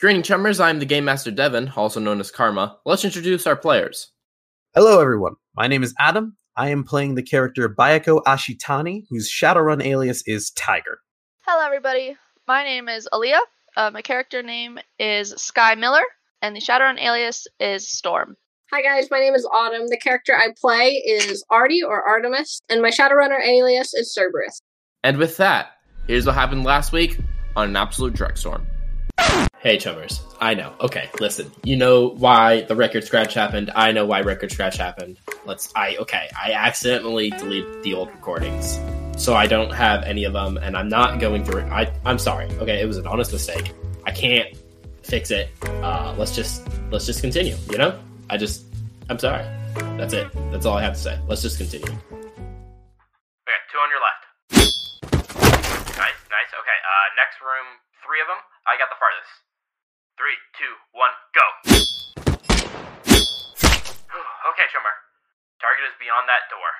Greeting chummers, I'm the Game Master Devin, also known as Karma. Let's introduce our players. Hello, everyone. My name is Adam. I am playing the character Bayako Ashitani, whose Shadowrun alias is Tiger. Hello, everybody. My name is Aaliyah. Uh, my character name is Sky Miller, and the Shadowrun alias is Storm. Hi guys, my name is Autumn. The character I play is Artie or Artemis, and my Shadowrunner alias is Cerberus. And with that, here's what happened last week on an absolute Drekstorm. Hey, chummers. I know. Okay, listen. You know why the record scratch happened. I know why record scratch happened. Let's. I okay. I accidentally deleted the old recordings, so I don't have any of them, and I'm not going through. I I'm sorry. Okay, it was an honest mistake. I can't fix it. Uh, let's just let's just continue. You know. I just, I'm sorry. That's it. That's all I have to say. Let's just continue. Okay, two on your left. Nice, nice. Okay, uh, next room, three of them. I got the farthest. Three, two, one, go. okay, Chummer. Target is beyond that door.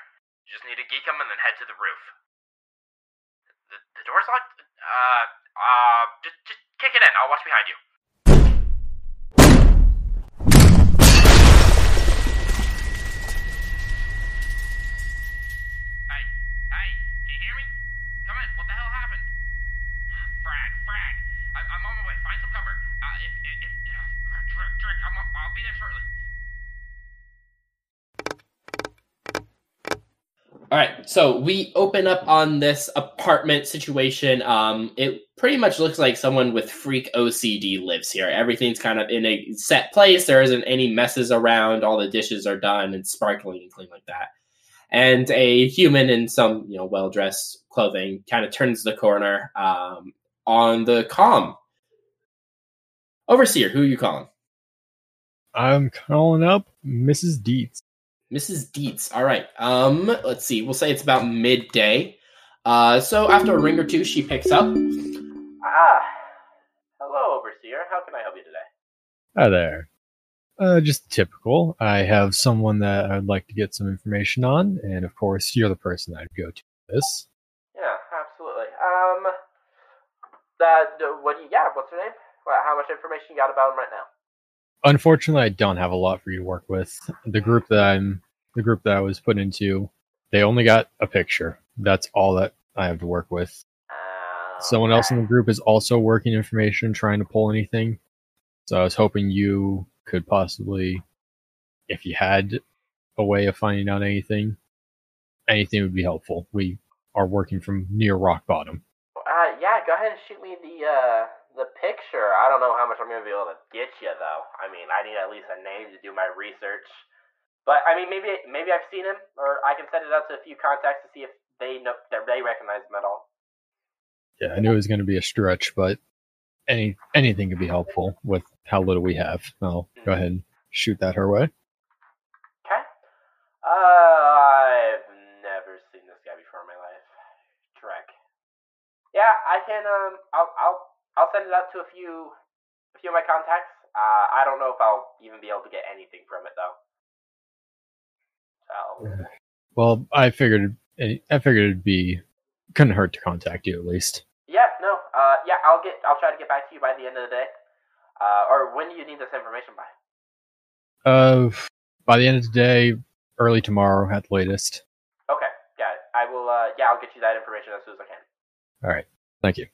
You just need to geek him and then head to the roof. The, the door's locked? Uh, uh, just, just kick it in. I'll watch behind you. Hey, hey, can you hear me? Come in. What the hell happened? Frag, frag. I, I'm on my way. Find some cover. Uh, if, if, if uh, Drek, Drek, I'm, I'll be there shortly. All so we open up on this apartment situation. Um, it pretty much looks like someone with freak OCD lives here. Everything's kind of in a set place. There isn't any messes around. All the dishes are done and sparkling and clean like that. And a human in some, you know, well dressed clothing kind of turns the corner um, on the comm. Overseer, who are you calling? I'm calling up Mrs. Dietz. Mrs. Dietz. All right. Um, let's see. We'll say it's about midday. Uh, so after a ring or two, she picks up. Ah, hello, Overseer. How can I help you today? Hi there. Uh, just typical. I have someone that I'd like to get some information on, and of course, you're the person I'd go to for this. Yeah, absolutely. Um, that what? do you- Yeah, what's her name? What, how much information you got about him right now? Unfortunately, I don't have a lot for you to work with. The group that I'm, the group that I was put into, they only got a picture. That's all that I have to work with. Someone else in the group is also working information, trying to pull anything. So I was hoping you could possibly, if you had a way of finding out anything, anything would be helpful. We are working from near rock bottom. Uh, yeah, go ahead and shoot me the uh the picture. I don't know how much I'm gonna be able to get you though. I mean, I need at least a name to do my research. But I mean, maybe maybe I've seen him, or I can send it out to a few contacts to see if they know that they recognize him at all. Yeah, I knew it was going to be a stretch, but any anything could be helpful with how little we have. I'll go ahead and shoot that her way. Okay. Uh, I've never seen this guy before in my life. Trek. Yeah, I can. Um, I'll I'll I'll send it out to a few a few of my contacts. Uh, I don't know if I'll even be able to get anything from it though. So Well, I figured I figured it'd be couldn't hurt to contact you at least. yeah, no. Uh, yeah, I'll get. I'll try to get back to you by the end of the day. Uh, or when do you need this information by? Uh, by the end of the day, early tomorrow at the latest. Okay, got it. I will. Uh, yeah, I'll get you that information as soon as I can. All right, thank you.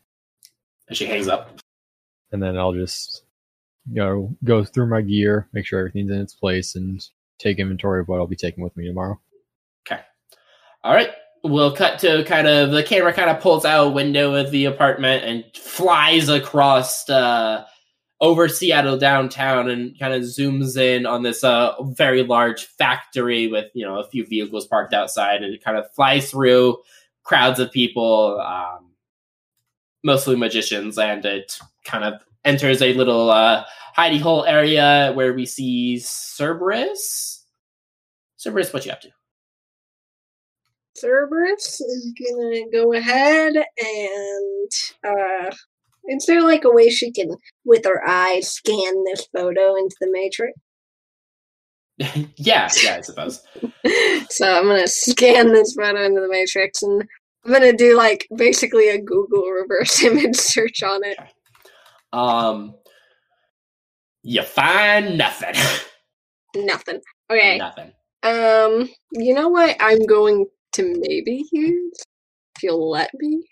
And she hangs up. And then I'll just you know go through my gear, make sure everything's in its place, and take inventory of what I'll be taking with me tomorrow. Okay. All right. We'll cut to kind of the camera kind of pulls out a window of the apartment and flies across uh, over Seattle downtown and kind of zooms in on this uh, very large factory with you know a few vehicles parked outside and it kind of flies through crowds of people, um, mostly magicians, and it kind of enters a little uh, hidey hole area where we see Cerberus. Cerberus, what you up to? Cerberus is gonna go ahead and uh is there like a way she can with her eyes scan this photo into the matrix? yeah, yeah, I suppose. so I'm gonna scan this photo into the matrix and I'm gonna do like basically a Google reverse image search on it. Um, You find nothing. Nothing. Okay. nothing. Um, you know what? I'm going to maybe use if you'll let me.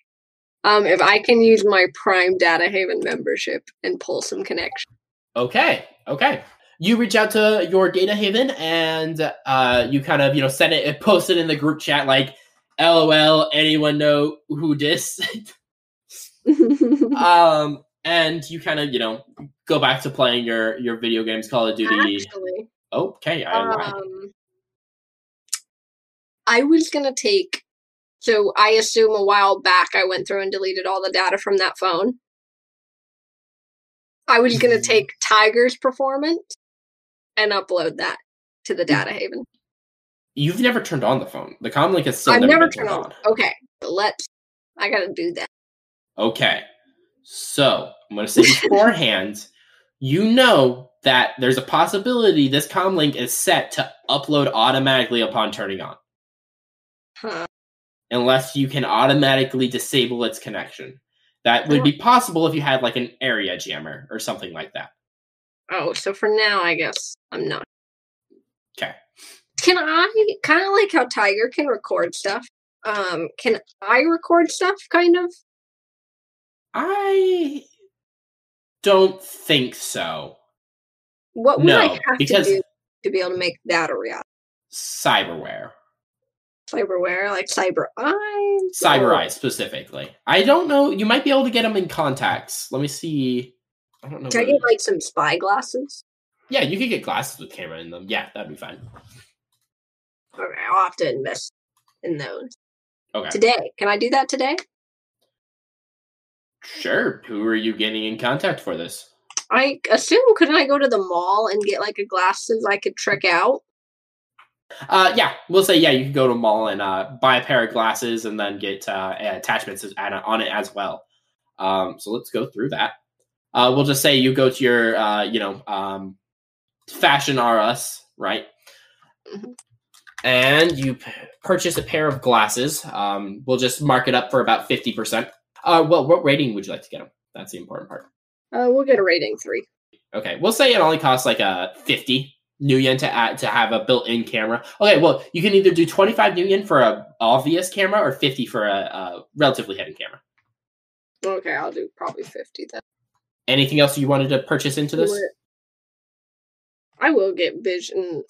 Um, if I can use my Prime Data Haven membership and pull some connection. Okay, okay. You reach out to your data haven and uh, you kind of you know send it, post it in the group chat like, "LOL, anyone know who this?" um, and you kind of you know go back to playing your your video games, Call of Duty. Actually, Okay, I lied. um, I was gonna take. So I assume a while back I went through and deleted all the data from that phone. I was gonna Mhm. take Tiger's performance and upload that to the data haven. You've never turned on the phone. The comlink is still I've never, never turned turned on. Okay, let's. I gotta do that. Okay. So I'm going to say beforehand, you know that there's a possibility this comlink is set to upload automatically upon turning on, Huh. unless you can automatically disable its connection. That would be possible if you had like an area jammer or something like that. Oh, so for now, I guess I'm not. Okay. Can I kind of like how Tiger can record stuff? Um, can I record stuff? Kind of. I don't think so. What would No, I have to do to be able to make that a reality? Cyberware. Cyberware, like Cyber Eyes. Cyber eyes specifically. I don't know. You might be able to get them in contacts. Let me see. I don't know. Can I get like some spy glasses? Yeah, you could get glasses with camera in them. Yeah, that'd be fine. Okay, I'll have to invest in those Okay. today. Can I do that today? Sure. Who are you getting in contact for this? I assume couldn't I go to the mall and get like a glasses I could trick out? Uh, yeah, we'll say yeah. You can go to a mall and uh, buy a pair of glasses and then get uh, attachments on it as well. Um, so let's go through that. Uh, we'll just say you go to your, uh, you know, um, Fashion R Us, right? Mhm. And you p- purchase a pair of glasses. Um, we'll just mark it up for about fifty percent. Uh, well, what rating would you like to get them? That's the important part. Uh, we'll get a rating three. Okay, we'll say it only costs like a fifty new yen to add to have a built-in camera. Okay, well you can either do twenty-five new yen for a obvious camera or fifty for a, a relatively hidden camera. Okay, I'll do probably fifty then. Anything else you wanted to purchase into this? I will get vision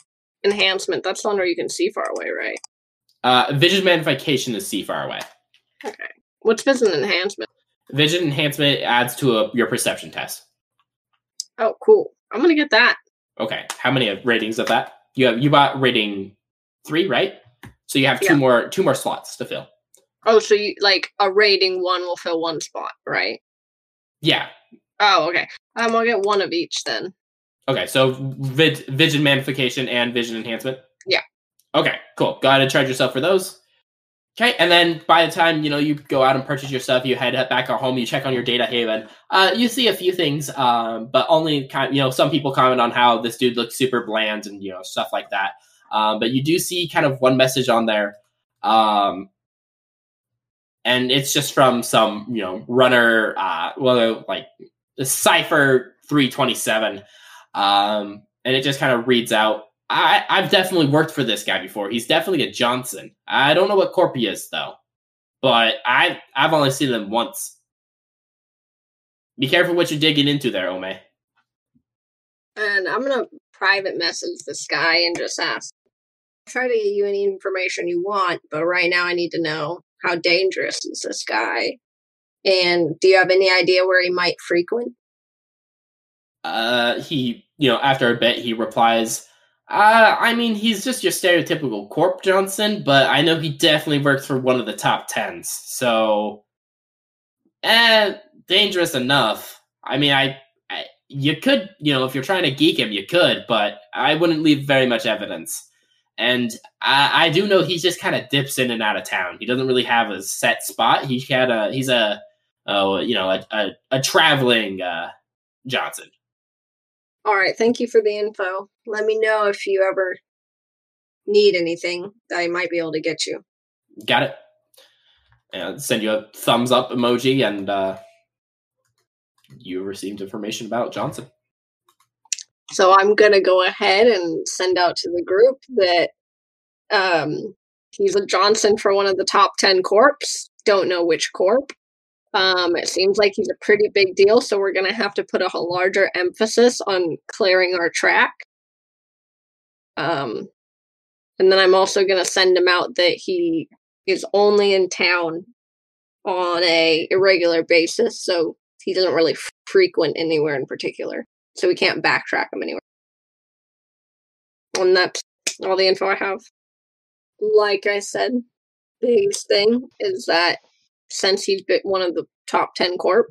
enhancement. That's the one where you can see far away, right? Uh, vision magnification is see far away. Okay. What's vision enhancement? Vision enhancement adds to a, your perception test. Oh, cool. I'm gonna get that. Okay, how many ratings of that? You have you bought rating three, right? So you have two Yeah. more two more slots to fill. Oh, so you like a rating one will fill one spot, right? Yeah. Oh, okay. Um, I'll get one of each then. Okay, so vid- vision magnification and vision enhancement. Yeah. Okay, cool. Go ahead and charge yourself for those. Okay, and then by the time you know you go out and purchase your stuff, you head back at home. You check on your data haven. Uh, you see a few things, um, but only kind. of, You know, some people comment on how this dude looks super bland and you know stuff like that. Um, but you do see kind of one message on there, um, and it's just from some you know runner. Uh, well, like the Cipher three twenty seven. Um, and it just kind of reads out. I, I've definitely worked for this guy before. He's definitely a Johnson. I don't know what Corpy is though, but I I've only seen him once. Be careful what you're digging into there, omae. And I'm gonna private message this guy and just ask. Try to get you any information you want, but right now I need to know how dangerous is this guy, and do you have any idea where he might frequent? Uh, he you know after a bit he replies. Uh, I mean, he's just your stereotypical corp Johnson, but I know he definitely works for one of the top tens. So, eh, dangerous enough. I mean, I, I, you could, you know, if you're trying to geek him, you could, but I wouldn't leave very much evidence. And I, I do know he just kind of dips in and out of town. He doesn't really have a set spot. He had a, he's a, oh, you know, a, a, a traveling uh, Johnson. All right, thank you for the info. Let me know if you ever need anything that I might be able to get you. Got it. And send you a thumbs up emoji, and uh, you received information about Johnson. So I'm gonna go ahead and send out to the group that um, he's a Johnson for one of the top ten corps. Don't know which corp. Um, it seems like he's a pretty big deal, so we're gonna have to put a larger emphasis on clearing our track. Um, and then I'm also gonna send him out that he is only in town on a irregular basis, so he doesn't really frequent anywhere in particular, so we can't backtrack him anywhere. And that's all the info I have. Like I said, biggest thing is that since he's been one of the top ten corps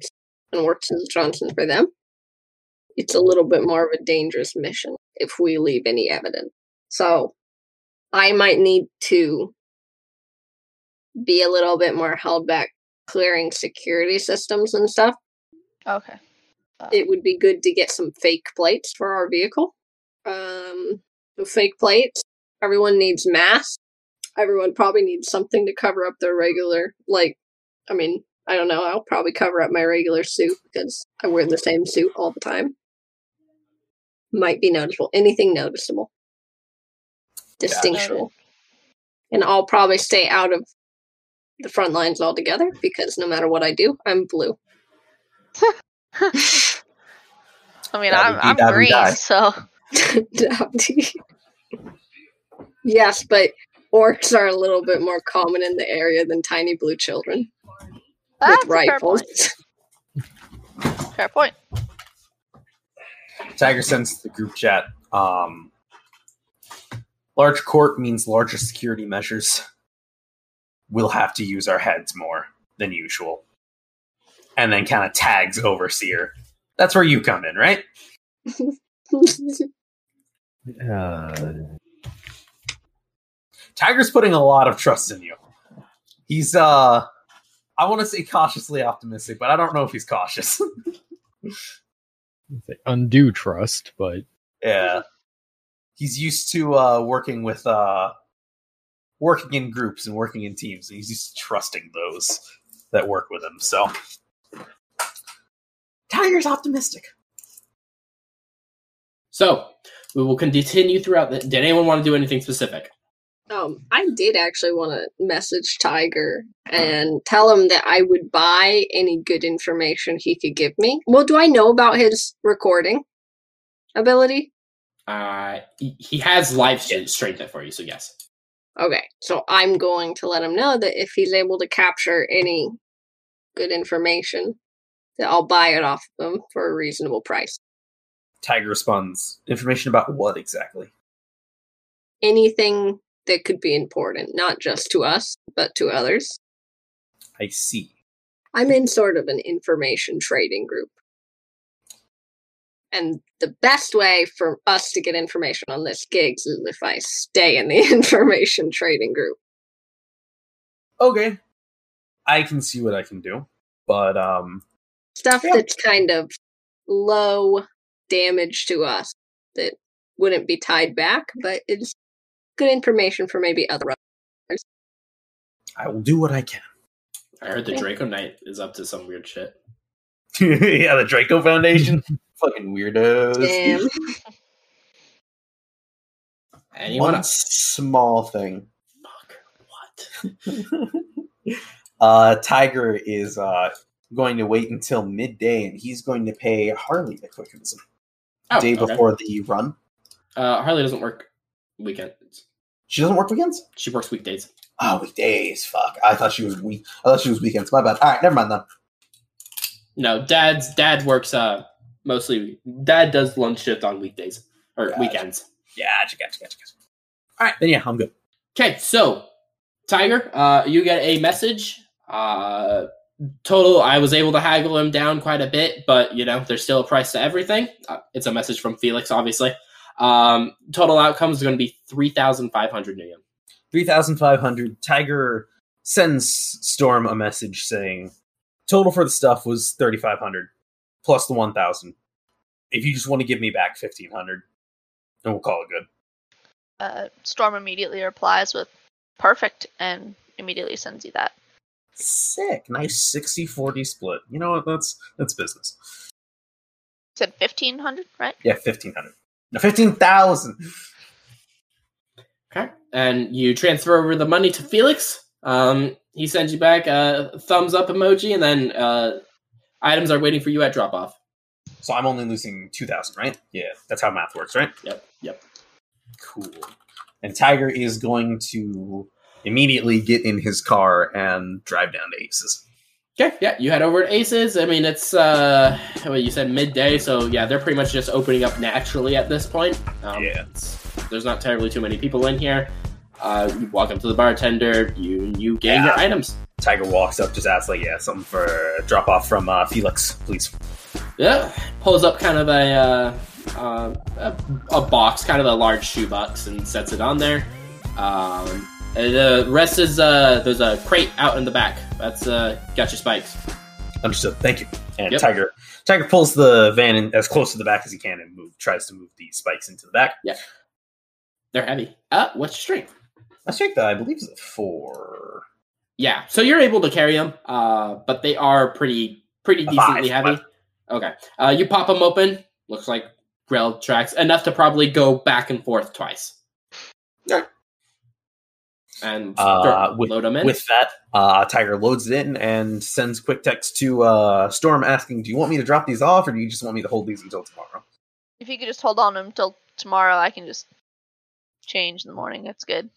and works as Johnson for them, it's a little bit more of a dangerous mission if we leave any evidence. So I might need to be a little bit more held back clearing security systems and stuff. Okay. It would be good to get some fake plates for our vehicle. Um, the fake plates. Everyone needs masks. Everyone probably needs something to cover up their regular, like, I mean, I don't know. I'll probably cover up my regular suit because I wear the same suit all the time. Might be noticeable. Anything noticeable. Distinctional. And I'll probably stay out of the front lines altogether because no matter what I do, I'm blue. I mean, I'm I'm green, so yes, but orcs are a little bit more common in the area than tiny blue children that's with a fair rifles. point. Fair point. Tiger sends the group chat. Um, large corp means larger security measures. We'll have to use our heads more than usual. And then kind of tags Overseer. That's where you come in, right? Uh, Tiger's putting a lot of trust in you. He's uh I want to say cautiously optimistic, but I don't know if he's cautious. say undue trust, but yeah. He's used to uh working with uh working in groups and working in teams, and he's used to trusting those that work with him. So Tiger's optimistic. So we will continue throughout. The, did anyone want to do anything specific? Um, I did actually want to message Tiger and tell him that I would buy any good information he could give me. Well, do I know about his recording ability? Uh, he, he has live st- streamed it for you, so yes. Okay, so I'm going to let him know that if he's able to capture any good information, that I'll buy it off of him for a reasonable price. Tiger responds, information about what exactly? Anything that could be important, not just to us, but to others. I see. I'm in sort of an information trading group. And the best way for us to get information on this gigs is if I stay in the information trading group. Okay. I can see what I can do. But um Stuff Yeah. that's kind of low damage to us that wouldn't be tied back, but it's good information for maybe other I will do what I can. I heard the Draco Knight is up to some weird shit. yeah, the Draco Foundation. Fucking weirdos. Damn. Anyone One else? small thing. Fuck. What? uh, Tiger is uh, going to wait until midday, and he's going to pay Harley the quick visit. Oh, day okay. before the run. Uh, Harley doesn't work weekends. She doesn't work weekends. She works weekdays. Oh, weekdays. Fuck. I thought she was week. I thought she was weekends. My bad. All right, never mind then. No, dad's dad works uh mostly. Dad does lunch shift on weekdays or Gotcha. weekends. Yeah, gotcha, gotcha, gotcha, gotcha. All right, then yeah, I'm good. Okay, so Tiger, uh, you get a message. Uh, total, I was able to haggle him down quite a bit, but you know, there's still a price to everything. Uh, it's a message from Felix, obviously. Um, total outcome is going to be three thousand five hundred million. Three thousand five hundred. Tiger sends Storm a message saying total for the stuff was thirty five hundred plus the one thousand. If you just want to give me back fifteen hundred, then we'll call it good. Uh, Storm immediately replies with "perfect" and immediately sends you that. Sick. Nice 60-40 split. You know what? That's that's business. Said fifteen hundred, right? Yeah, fifteen hundred. Fifteen thousand. Okay. And you transfer over the money to Felix. Um, he sends you back a thumbs up emoji, and then uh, items are waiting for you at drop off. So I'm only losing two thousand, right? Yeah, that's how math works, right? Yep. Yep. Cool. And Tiger is going to immediately get in his car and drive down to Aces. Okay. Yeah. You head over to Aces. I mean, it's uh, what you said midday, so yeah, they're pretty much just opening up naturally at this point. Um, Yeah. There's not terribly too many people in here. Uh, you walk up to the bartender. You you get your items. Tiger walks up, just asks, like, yeah, something for drop off from uh, Felix, please. Yeah, pulls up kind of a, uh, uh, a a box, kind of a large shoebox, and sets it on there. Um, the rest is uh, there's a crate out in the back. That's uh, got your spikes. Understood. Thank you. And Yep. Tiger Tiger pulls the van in as close to the back as he can and move tries to move the spikes into the back. Yeah. They're heavy. Uh, what's your strength? I think that I believe is a four. Yeah, so you're able to carry them, uh, but they are pretty pretty A decently five, heavy. Okay, uh, you pop them open. Looks like rail tracks enough to probably go back and forth twice. Yeah. And Uh, with- load them in. With that, uh, Tiger loads it in and sends quick text to uh, Storm asking, "Do you want me to drop these off, or do you just want me to hold these until tomorrow?" If you could just hold on to them till tomorrow, I can just change in the morning. That's good.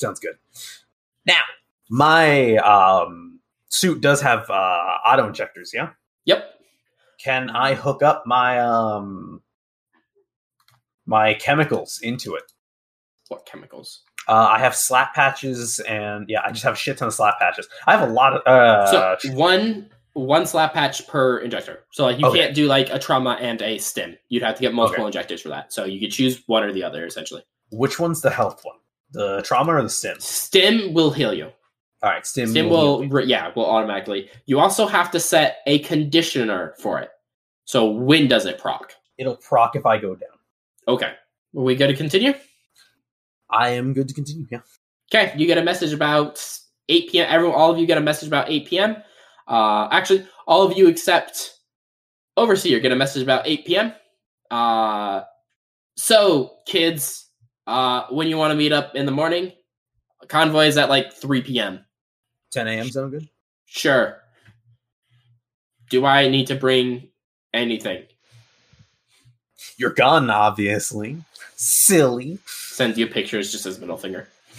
Sounds good. Now, my um, suit does have uh, auto injectors. Yeah, yep. can I hook up my um, my chemicals into it? What chemicals? Uh, I have slap patches, and yeah, I just have a shit ton of slap patches. I have a lot of uh, so one one slap patch per injector. So like you Okay. can't do like a trauma and a stim. You'd have to get multiple Okay. injectors for that. So you could choose one or the other essentially. which one's the health one? The trauma or the stim? Stim will heal you. All right, stim. Stim will will, yeah, will automatically. You also have to set a conditioner for it. So when does it proc? It'll proc if I go down. Okay. Are we good to continue? I am good to continue. Yeah. Okay, you get a message about 8 p.m. Everyone, all of you get a message about 8 p.m. Uh, actually, all of you except Overseer get a message about 8 p.m. Uh, so, kids, uh, when you want to meet up in the morning, convoy is at like 3 p.m. 10 a.m. sound good? Sure. Do I need to bring anything? Your gun, obviously. Silly. Sends you pictures just as middle finger.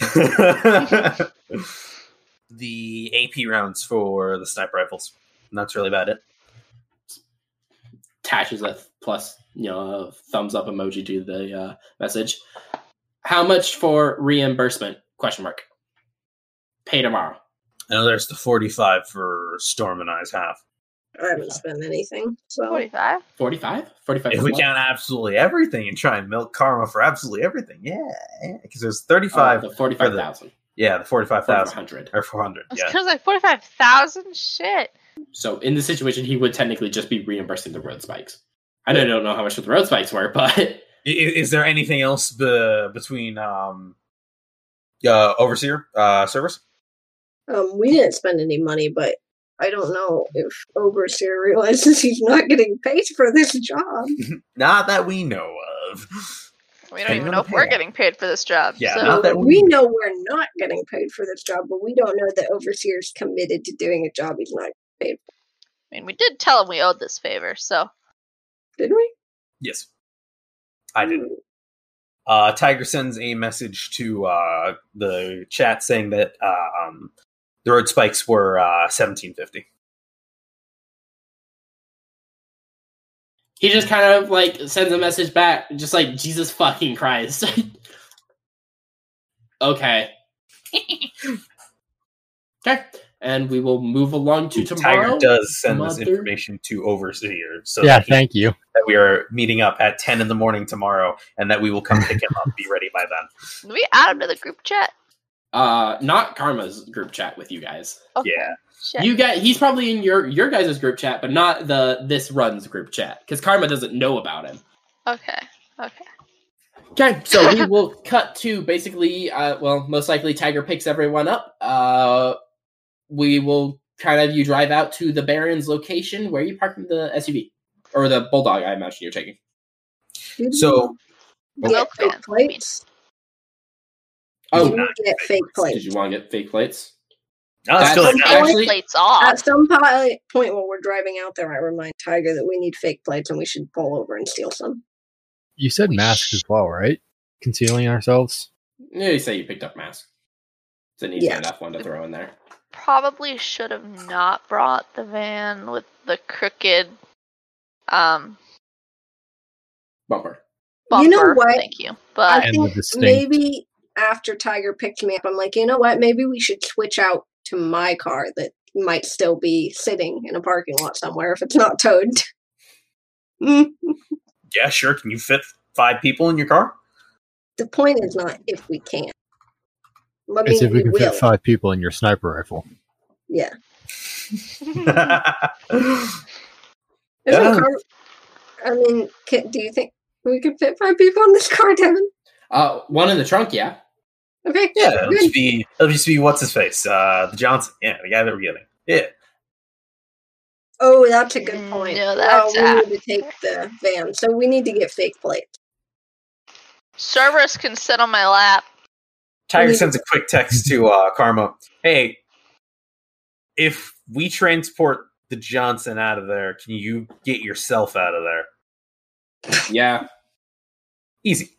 the AP rounds for the sniper rifles. And that's really about it. attaches a plus, you know, a thumbs up emoji to the uh, message. How much for reimbursement? Question mark. Pay tomorrow. I know there's the 45 for Storm and I's half. I haven't spent anything. So 45? 45? 45 If we what? count absolutely everything and try and milk karma for absolutely everything, yeah, because there's Oh, 35. the 45,000. yeah, the 45,000 400. or 400. I was Yeah, gonna say 45,000? Shit. So in this situation, he would technically just be reimbursing the road spikes. I don't know how much the road spikes were, but I- Is, there anything else be, between um, uh, overseer uh, service? um, we didn't spend any money, but I don't know if Overseer realizes he's not getting paid for this job. Not that we know of. We don't even know if we're getting paid for this job. Yeah, so not that we know we're not getting paid for this job, but we don't know that Overseer's committed to doing a job he's not. Paid. I mean, we did tell him we owed this favor, so Did we? Yes, I did. Uh, Tiger sends a message to uh, the chat saying that uh, um, the road spikes were uh, seventeen fifty. he just kind of like sends a message back, just like, Jesus fucking Christ. okay. okay. And we will move along to tomorrow. Tiger does send this information to Overseer, so yeah, he- thank you. that we are meeting up at ten in the morning tomorrow, and that we will come pick him up. Be ready by then. did we add him to the group chat? Uh, not Karma's group chat with you guys. Okay. Yeah. Shit. You guys, he's probably in your your guys' group chat, but not the this runs group chat because Karma doesn't know about him. Okay. Okay. Okay, so we will cut to basically, uh, well, most likely Tiger picks everyone up. Uh, we will kind of you drive out to the Barrens location. Where are you parking the SUV or the Bulldog? I imagine you're taking. So Get Milk fake van, I mean. plates. Oh, We need to get fake did plates. Did you want to get fake plates? No, it's That's- still Take like, actually- plates off. At some point while we're driving out there, I remind Tiger that we need fake plates and we should pull over and steal some. You said We masks sh- as well, right? Concealing ourselves. Yeah, you say you picked up mask. It's an easy Yeah. enough one to throw in there. Probably should have not brought the van with the crooked um Bumper. bumper. You know what? Thank you. But I think maybe after Tiger picked me up, I'm like, you know what? Maybe we should switch out to my car that might still be sitting in a parking lot somewhere if it's not towed. Yeah, sure. Can you fit five people in your car? the point is not if we can. I It's mean, if we can will. fit five people in your sniper rifle. Yeah. yeah, There's Yeah. car. I mean, can, do you think we could fit five people in this car, Devin? Uh, one in the trunk, yeah. Okay. it'll just be it'll just be what's his face, uh, the Johnson, yeah, the guy that we're getting. Yeah, Oh, that's a good Mm, point. no, well, that's we a- need to take the van, so we need to get fake plates. Cerberus can sit on my lap. Tiger sends a quick text to uh, Karma. Hey, if we transport the Johnson out of there, can you get yourself out of there? Yeah. Easy.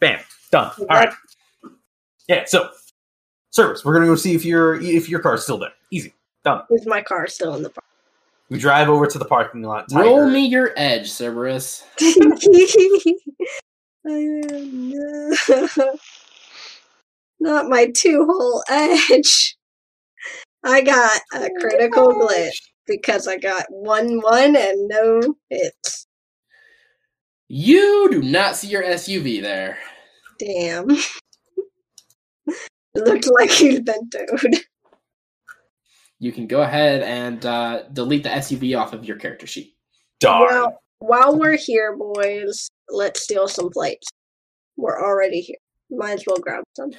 Bam. Done. All right. Yeah. So, service. We're gonna go see if your if your car's still there. Easy. Done. Is my car still in the park? We drive over to the parking lot. Tiger, Roll me your edge, Cerberus. no. Not my two whole edge. I got a critical glitch because I got one one and no hits. You do not see your SUV there. Damn. It looked like he'd been towed. You can go ahead and uh, delete the SUV off of your character sheet. Darn. Well, while we're here, boys, let's steal some plates. We're already here. Might as well grab some.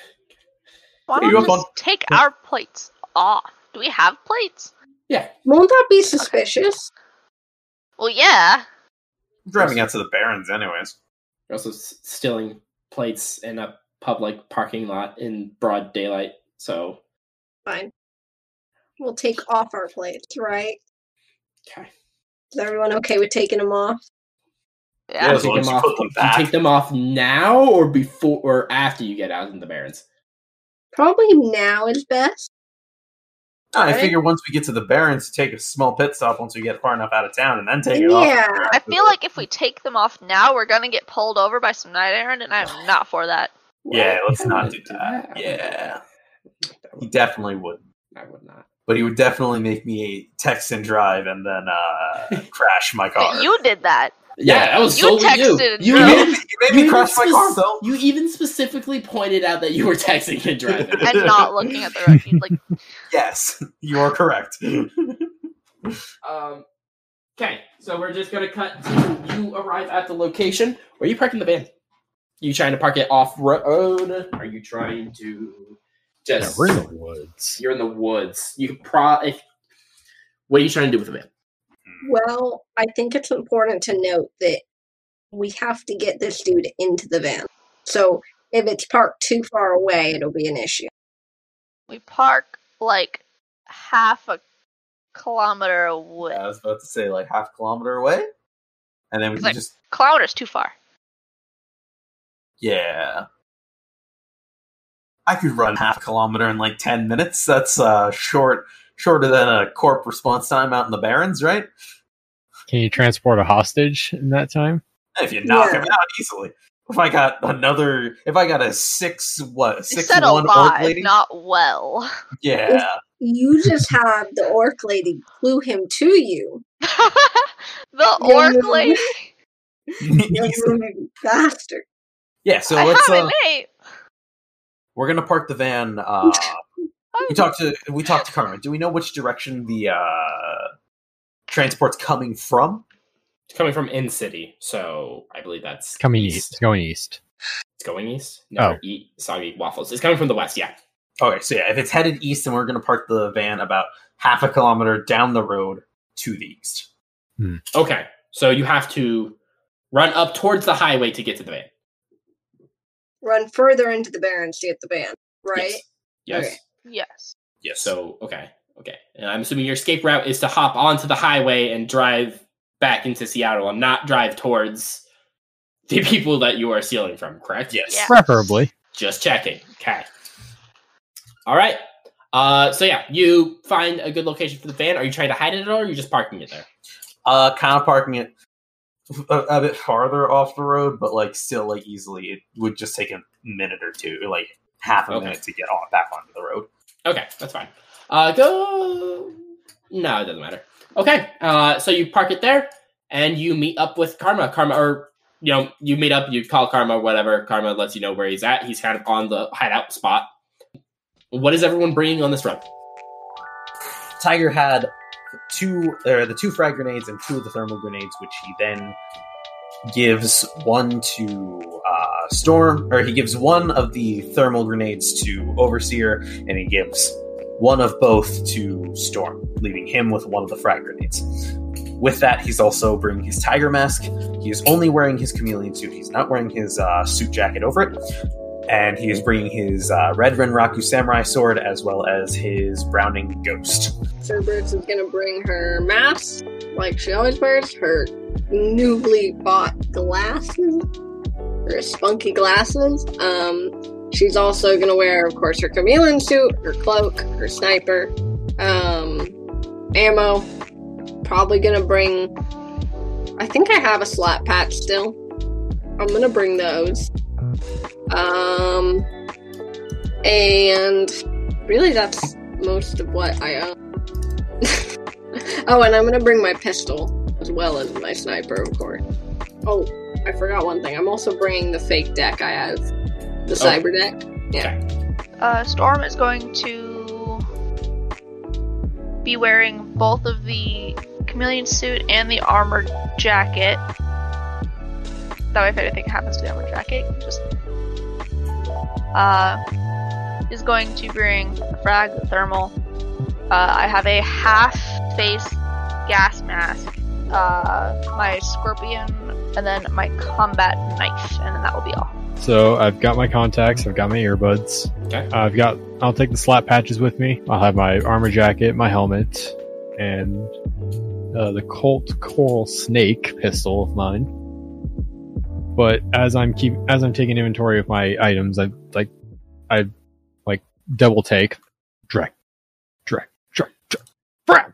Why don't you we just take our plates off? Do we have plates? Yeah. Won't that be suspicious? Well, yeah. I'm driving out to the Barrens, anyways. You're also s- stealing plates in a public parking lot in broad daylight. So, Fine. We'll take off our plates, right? okay. Is everyone okay with taking them off? Yeah. Yeah. As Take long as them you off. put them Do you take them off now or before or after you get out in the Barrens? Probably now is best. No, I Right. figure once we get to the Barrens, take a small pit stop once we get far enough out of town, and then take it off. Yeah. I feel like if we take them off now, we're gonna get pulled over by some Knight Errant, and I'm not for that. Yeah, let's not wouldn't do that. I Yeah. wouldn't. He definitely would. I would not. But he would definitely make me text and drive and then uh, crash my car. You did that. Yeah, that was You solely texted you. You, You drove. made even, me, you made you me even crash my car, though. You even specifically pointed out that you were texting and driving. And not looking at the road. He's like, Yes, you are correct. Um, okay, so we're just gonna cut to you arrive at the location. Where are you parking the van? You trying to park it off road? Oh, are you trying to Yeah, just? we're in the woods. You're in the woods. You could pro. If, what are you trying to do with the van? Well, I think it's important to note that we have to get this dude into the van. So if it's parked too far away, it'll be an issue. we park like half a kilometer away. I was about to say like half a kilometer away, and then we It's can like- just Kilometer's too far. Yeah. I could run half a kilometer in like ten minutes. That's uh short, shorter than a corp response time out in the Barrens, right? Can you transport a hostage in that time? If you knock Yeah. him out easily. If I got another, if I got a six, what You six said one orc lady, not well. yeah, You just have the orc lady glue him to you. the orc lady. You're moving faster. Yeah. So I let's. Uh, a name. we're gonna park the van. Uh, we talked to we talked to Carmen. Do we know which direction the uh, transport's coming from? It's coming from in city, so I believe that's Coming east. Going east. It's going east. No, Oh. eat soggy waffles. It's coming from the west. Yeah. Okay, so yeah, if it's headed east, then we're gonna park the van about half a kilometer down the road to the east. Okay, so you have to run up towards the highway to get to the van. Run further into the barrens to get the van, right? Yes. Okay. Yes. Yes. So okay, okay, and I'm assuming your escape route is to hop onto the highway and drive back into Seattle and not drive towards the people that you are stealing from. Correct? yes. Yeah. Preferably. Just checking. Okay. All right. Uh, so yeah, you find a good location for the van. Are you trying to hide it at all, or are you just parking it there? Uh, kind of parking it a, a bit farther off the road, but like still like easily, it would just take a minute or two, like half a Okay. minute to get on back onto the road. Okay, that's fine. Uh, go. No, it doesn't matter. Okay, uh, so you park it there, and you meet up with Karma. Karma, or you know, you meet up. You call Karma, whatever. Karma lets you know where he's at. He's kind of on the hideout spot. What is everyone bringing on this run? Tiger had two, or the two frag grenades and two of the thermal grenades, which he then gives one to uh, Storm, or he gives one of the thermal grenades to Overseer, and he gives one of both to Storm, leaving him with one of the frag grenades. With that, he's also bringing his tiger mask. He is only wearing his chameleon suit. He's not wearing his uh, suit jacket over it. And he is bringing his uh, Red Renraku samurai sword as well as his Browning ghost. Cerberus is gonna bring her mask, like she always wears, her newly bought glasses, her spunky glasses. Um, she's also gonna wear, of course, her chameleon suit, her cloak, her sniper, um, ammo. Probably gonna bring. I think I have a slap patch still. I'm gonna bring those. Um, and really, that's most of what I own. oh, and I'm gonna bring my pistol as well as my sniper, of course. Oh, I forgot one thing. I'm also bringing the fake deck I have, the cyber deck. Yeah. Uh, Storm is going to be wearing both of the chameleon suit and the armored jacket. That way, if anything happens to the armored jacket, just uh, is going to bring the frag, the thermal. Uh, I have a half face gas mask, uh, my scorpion, and then my combat knife, and then that will be all. So I've got my contacts. I've got my earbuds. Okay. I've got. I'll take the slap patches with me. I'll have my armor jacket, my helmet, and uh, the Colt Coral Snake pistol of mine. But as I'm keep as I'm taking inventory of my items, I like I like double take, drag, drag, drag, drag, drag.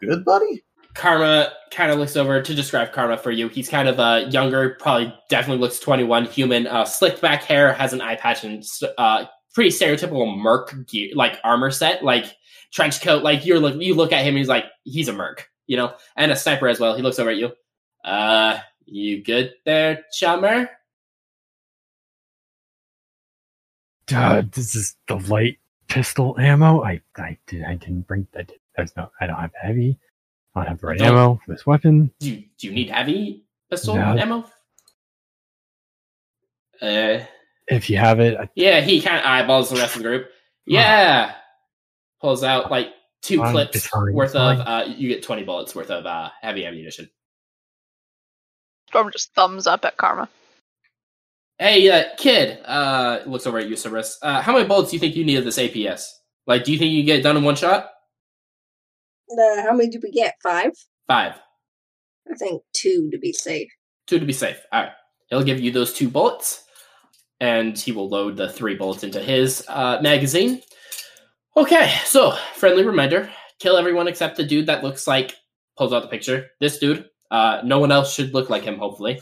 Good, buddy? Karma kind of looks over to describe Karma for you. He's kind of uh, younger, probably definitely looks 21, human, uh, slicked back hair, has an eye patch, and uh, pretty stereotypical merc gear, like armor set, like trench coat. Like you're look, you look at him, he's like he's a merc, you know, and a sniper as well. He looks over at you. Uh, you good there, chummer? Uh, this is the light pistol ammo. I I did I didn't bring I did, there's no I don't have heavy. I don't have the right Don't- ammo for this weapon. Do you, do you need heavy pistol No. ammo? Uh, If you have it, I, yeah, he kind of eyeballs the rest of the group. Yeah, pulls out like two Fine, clips fine, worth of. Uh, you get twenty bullets worth of uh, heavy ammunition. Storm just thumbs up at Karma. Hey, uh, kid, uh, looks over at you, Cerberus. Uh, how many bullets do you think you need of this APS? Like, do you think you can get it done in one shot? Uh, how many did we get? Five? Five. I think two to be safe. Two to be safe. All right. He'll give you those two bullets, and he will load the three bullets into his uh, magazine. Okay, so friendly reminder: kill everyone except the dude that looks like pulls out the picture. This dude. Uh, no one else should look like him. Hopefully,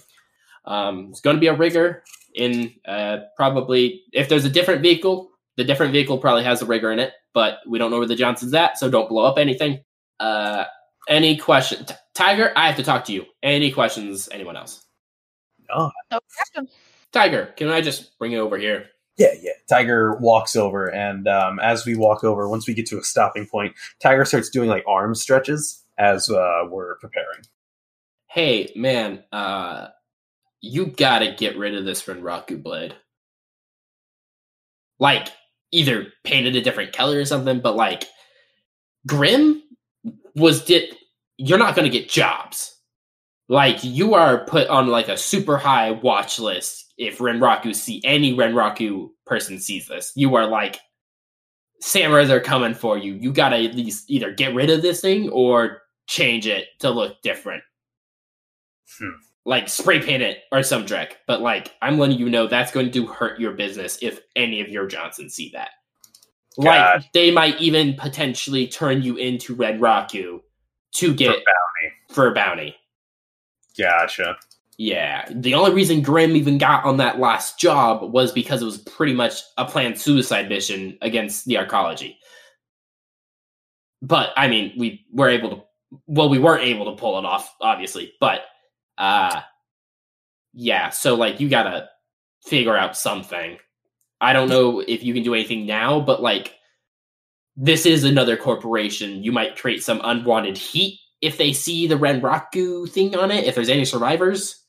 um, it's going to be a rigger in uh, probably if there's a different vehicle. The different vehicle probably has a rigger in it, but we don't know where the Johnson's at, so don't blow up anything. Uh, any question, T- Tiger? I have to talk to you. Any questions? Anyone else? No. Tiger, can I just bring you over here? Yeah, yeah. Tiger walks over, and um, as we walk over, once we get to a stopping point, Tiger starts doing like arm stretches as uh, we're preparing. Hey, man, uh, you gotta get rid of this Renraku blade. Like, either painted a different color or something, but like, Grim was did. You're not gonna get jobs. like you are put on like a super high watch list if Renraku see any Renraku person sees this. You are like samurais are coming for you. You gotta at least either get rid of this thing or change it to look different. Hmm. Like spray paint it or some trick. But like I'm letting you know that's going to hurt your business if any of your Johnsons see that. God. Like they might even potentially turn you into Renraku to get bounty. for a bounty. Gotcha. Yeah, the only reason Grim even got on that last job was because it was pretty much a planned suicide mission against the arcology. But I mean, we were able to. Well, we weren't able to pull it off, obviously. But uh, yeah. So like, you gotta figure out something. I don't know if you can do anything now, but like, this is another corporation. You might create some unwanted heat if they see the Renraku thing on it. If there's any survivors.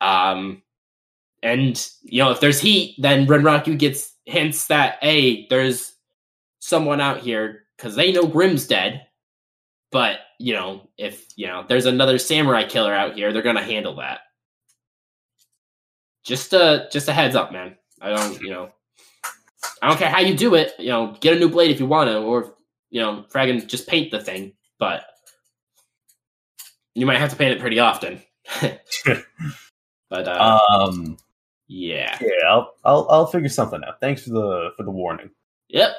Um, and you know, if there's heat, then Renraku gets hints that hey, there's someone out here because they know Grim's dead. But you know, if you know there's another samurai killer out here, they're gonna handle that. Just a just a heads up, man. I don't, you know, I don't care how you do it. You know, get a new blade if you want to, or you know, fragging just paint the thing. But you might have to paint it pretty often. but uh, Um. yeah, Yeah, I'll, I'll I'll figure something out. Thanks for the for the warning. Yep.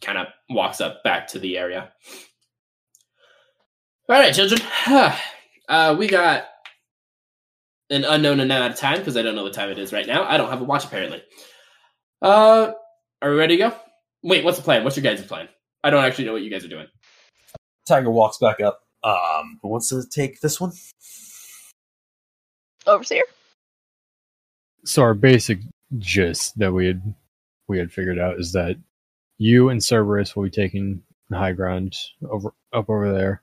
Kind of walks up back to the area. All right, children. Uh, we got an unknown amount of time because I don't know what time it is right now. I don't have a watch apparently. Uh, are we ready to go? Wait, what's the plan? What's your guys' plan? I don't actually know what you guys are doing. Tiger walks back up. Um, who wants to take this one? Overseer? So our basic gist that we had we had figured out is that you and Cerberus will be taking the high ground over up over there,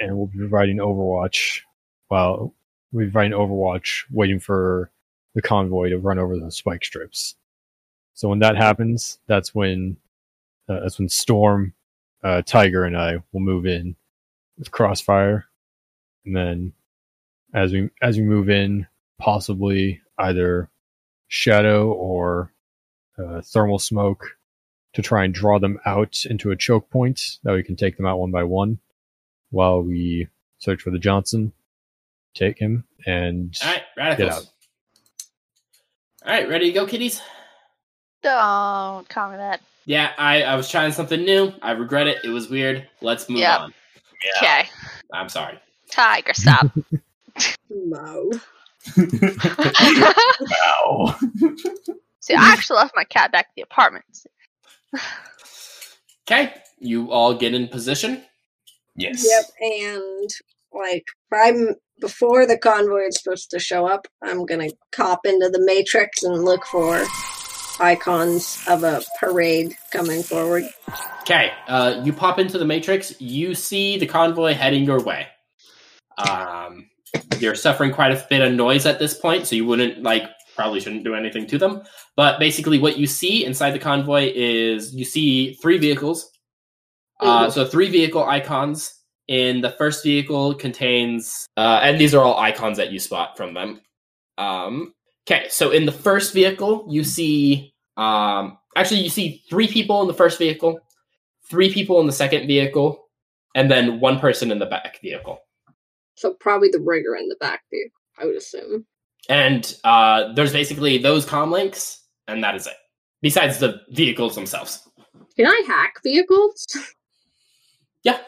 and we'll be providing Overwatch. While we'll be providing Overwatch, waiting for the convoy to run over the spike strips. So when that happens, that's when uh, that's when Storm, uh, Tiger, and I will move in with Crossfire, and then as we as we move in, possibly either shadow or uh, thermal smoke to try and draw them out into a choke point that we can take them out one by one while we search for the Johnson, take him, and All right, radicals. out. All right, ready to go, kiddies? Don't call me that. Yeah, I, I was trying something new. I regret it. It was weird. Let's move Yep. on. Okay. I'm sorry. Tiger, stop. Mo. Wow. See, I actually left my cat back at the apartment. Okay, you all get in position. Yes. Yep, and like I'm before the convoy is supposed to show up, I'm gonna cop into the matrix and look for icons of a parade coming forward. Okay, uh, you pop into the matrix. You see the convoy heading your way. Um, you're suffering quite a bit of noise at this point, so you wouldn't like probably shouldn't do anything to them. But basically, what you see inside the convoy is you see three vehicles. Uh, so three vehicle icons. In the first vehicle contains, uh, and these are all icons that you spot from them. Um, okay, so in the first vehicle, you see, um, actually, you see three people in the first vehicle, three people in the second vehicle, and then one person in the back vehicle. So probably the rigger in the back view, I would assume. And uh, there's basically those comm links, and that is it. Besides the vehicles themselves. Can I hack vehicles? Yeah.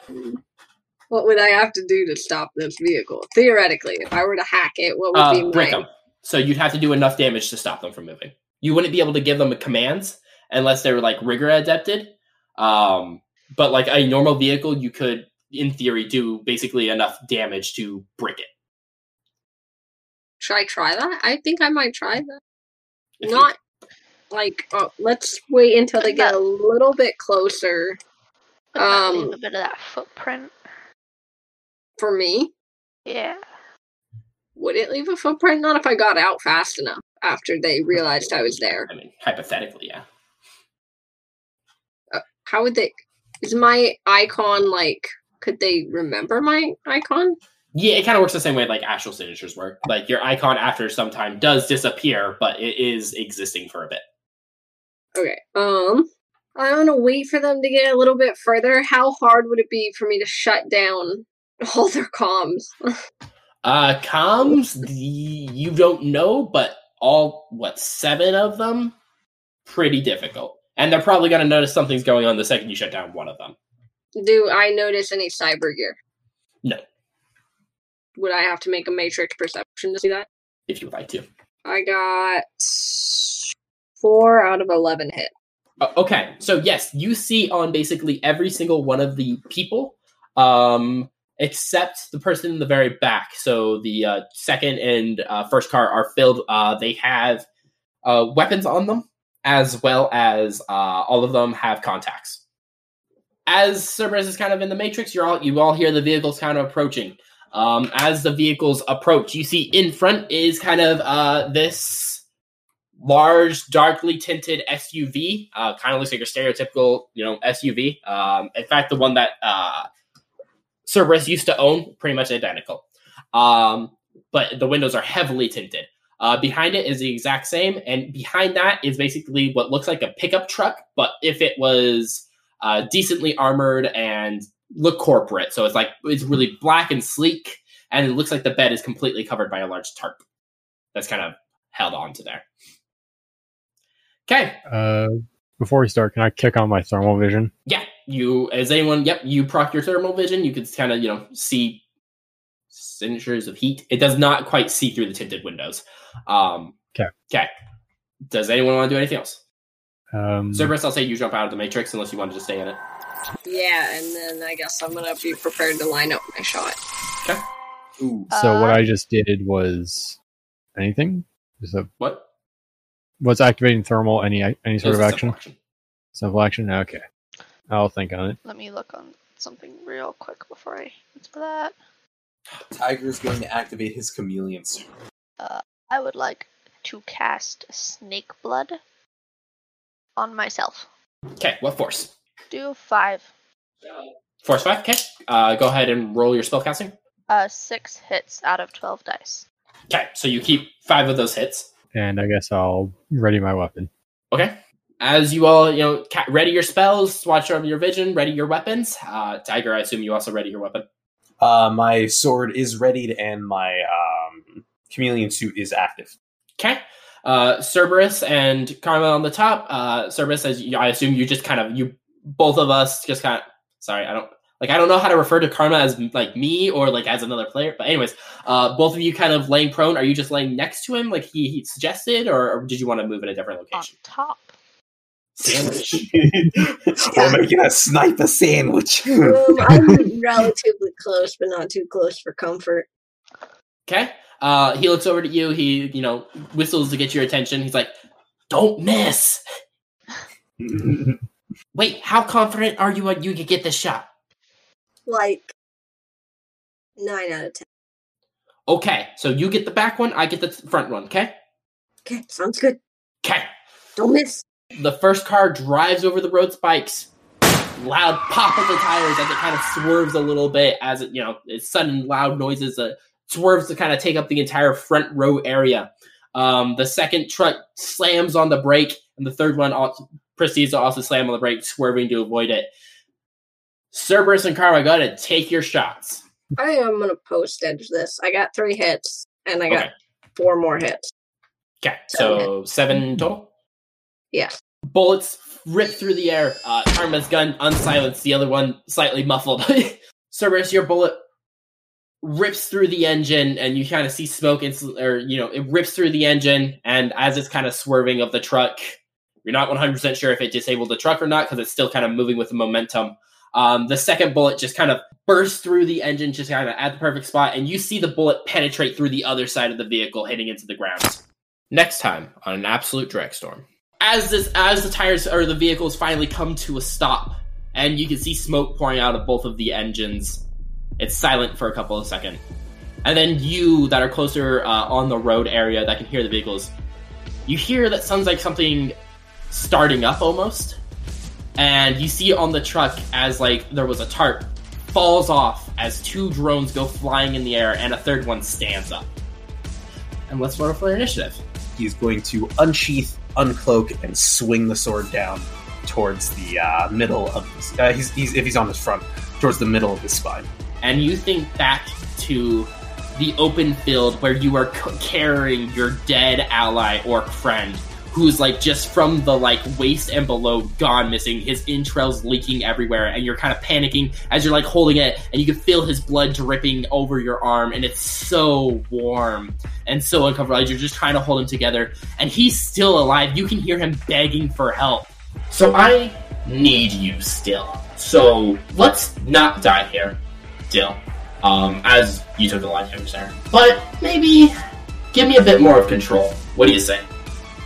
What would I have to do to stop this vehicle? Theoretically, if I were to hack it, what would be Uh, break my them. So you'd have to do enough damage to stop them from moving. You wouldn't be able to give them commands unless they were like rigger adapted. Um, but like a normal vehicle, you could, in theory, do basically enough damage to break it. Should I try that? I think I might try that. If you- Not like oh, let's wait until they get a little bit closer Wouldn't that leave Um, a bit of that footprint. for me. Yeah. Would it leave a footprint? Not if I got out fast enough after they realized I was there. I mean, hypothetically, yeah. How would they? Is my icon like? Could they remember my icon? Yeah, it kind of works the same way like actual signatures work. Like your icon after some time does disappear, but it is existing for a bit. Okay. Um, I'm gonna wait for them to get a little bit further. How hard would it be for me to shut down all their comms? Uh, comms, the, you don't know, but all what seven of them, pretty difficult, and they're probably going to notice something's going on the second you shut down one of them. Do I notice any cyber gear? No. Would I have to make a matrix perception to see that? If you would like to. I got four out of eleven hit. Uh, okay, so yes, you see on basically every single one of the people, um, except the person in the very back. So the uh, second and uh, first car are filled. Uh, they have uh, weapons on them, as well as uh, all of them have contacts. As Cerberus is kind of in the matrix, you're all you all hear the vehicles kind of approaching. Um, as the vehicles approach, you see in front is kind of uh, this large, darkly tinted SUV. Uh, kind of looks like a stereotypical, you know, SUV. Um, in fact, the one that uh, Cerberus used to own, pretty much identical. Um, but the windows are heavily tinted. Uh, behind it is the exact same, and behind that is basically what looks like a pickup truck, but if it was uh, decently armored and look corporate. So it's like it's really black and sleek, and it looks like the bed is completely covered by a large tarp that's kind of held onto there. Okay, Uh, before we start, can I kick on my thermal vision? yeah, you as anyone, yep, you proc your thermal vision. You can kind of you know see signatures of heat. It does not quite see through the tinted windows. Um, 'Kay. Okay. Does anyone want to do anything else? Um, Cerberus, I'll say you jump out of the matrix unless you wanted to just stay in it. Yeah, and then I guess I'm gonna be prepared to line up my shot. Okay. Ooh. so what Uh, I just did was anything. Is that What? What's activating thermal? Any any sort of action? simple action. Simple action. Okay, I'll think on it. Let me look on something real quick before I answer that. Tiger's going to activate his chameleon suit. I would like to cast Snake Blood on myself. Okay, what force? Do five. Force five. Okay. Uh, go ahead and roll your spellcasting. Uh, six hits out of twelve dice. Okay, so you keep five of those hits. And I guess I'll ready my weapon. Okay. As you all, you know, ca- ready your spells, watch over your vision, ready your weapons. Uh, Tiger, I assume you also ready your weapon. Uh, my sword is readied and my um, chameleon suit is active. Okay. Uh, Cerberus and Karma on the top. Uh, Cerberus, as you, I assume you just kind of you both of us just kind of sorry, I don't like I don't know how to refer to Karma as like me or like as another player. But anyways, uh, both of you kind of laying prone. Are you just laying next to him like he, he suggested, or, or did you want to move in a different On location? top. Sandwich. We're making a sniper sandwich. Um, I'm relatively close, but not too close for comfort. Okay. Uh, he looks over to you. He, you know, whistles to get your attention. He's like, "Don't miss." Wait, how confident are you on you could get this shot? Like nine out of ten. Okay, so you get the back one, I get the front one. Okay. Okay, sounds good. Okay. Don't miss. The first car drives over the road spikes. Loud pop of the tires as it kind of swerves a little bit as it, you know, it's sudden loud noises. Uh, swerves to kind of take up the entire front row area. Um, the second truck slams on the brake, and the third one also proceeds to also slam on the brake, swerving to avoid it. Cerberus and Karma, go ahead and take your shots. I am gonna post edge this. I got three hits, and I got Okay. four more hits. Okay, so seven total. Yeah. Bullets rip through the air. Uh, Karma's gun unsilenced, the other one slightly muffled. Cerberus, your bullet rips through the engine, and you kind of see smoke, and, or you know, it rips through the engine, and as it's kind of swerving of the truck, you're not 100% sure if it disabled the truck or not because it's still kind of moving with the momentum. Um, the second bullet just kind of bursts through the engine, just kind of at the perfect spot, and you see the bullet penetrate through the other side of the vehicle, hitting into the ground. Next time on an absolute Drekstorm, as this as the tires or the vehicles finally come to a stop, and you can see smoke pouring out of both of the engines. It's silent for a couple of seconds, and then you that are closer uh, on the road area that can hear the vehicles, you hear that sounds like something starting up almost, and you see on the truck as like there was a tarp falls off as two drones go flying in the air and a third one stands up. And let's roll for initiative. He's going to unsheath, uncloak, and swing the sword down towards the uh, middle of his, uh, he's, he's, if he's on his front, towards the middle of his spine. And you think back to the open field where you are c- carrying your dead ally or friend who's like just from the like waist and below gone missing his entrails leaking everywhere and you're kind of panicking as you're like holding it and you can feel his blood dripping over your arm and it's so warm and so uncomfortable as you're just trying to hold him together and he's still alive. You can hear him begging for help. So i need you still. So let's not die here still um, as you took the life damage there but maybe give me a bit more of control. What do you say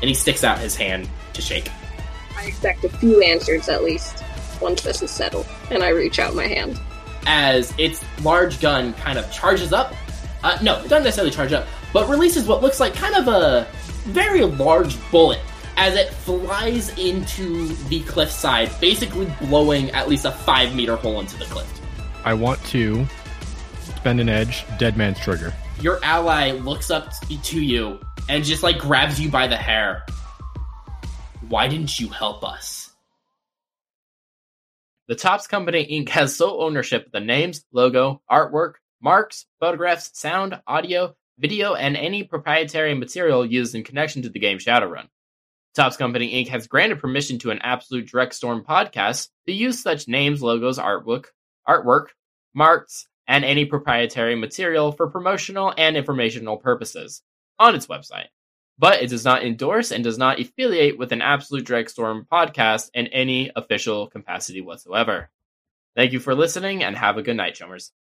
and he sticks out his hand to shake. I expect a few answers at least once this is settled, and I reach out my hand. As its large gun kind of charges up, uh, no, it doesn't necessarily charge up, but releases what looks like kind of a very large bullet as it flies into the cliffside, basically blowing at least a five meter hole into the cliff. I want to spend an edge, dead man's trigger. Your ally looks up to you and just like grabs you by the hair. Why didn't you help us? The Topps Company Inc. has sole ownership of the names, logo, artwork, marks, photographs, sound, audio, video, and any proprietary material used in connection to the game Shadowrun. Topps Company Inc. has granted permission to an Absolute Drekstorm podcast to use such names, logos, artwork, artwork, marks, and any proprietary material for promotional and informational purposes on its website. But it does not endorse and does not affiliate with an Absolute Drekstorm podcast in any official capacity whatsoever. Thank you for listening and have a good night, chummers.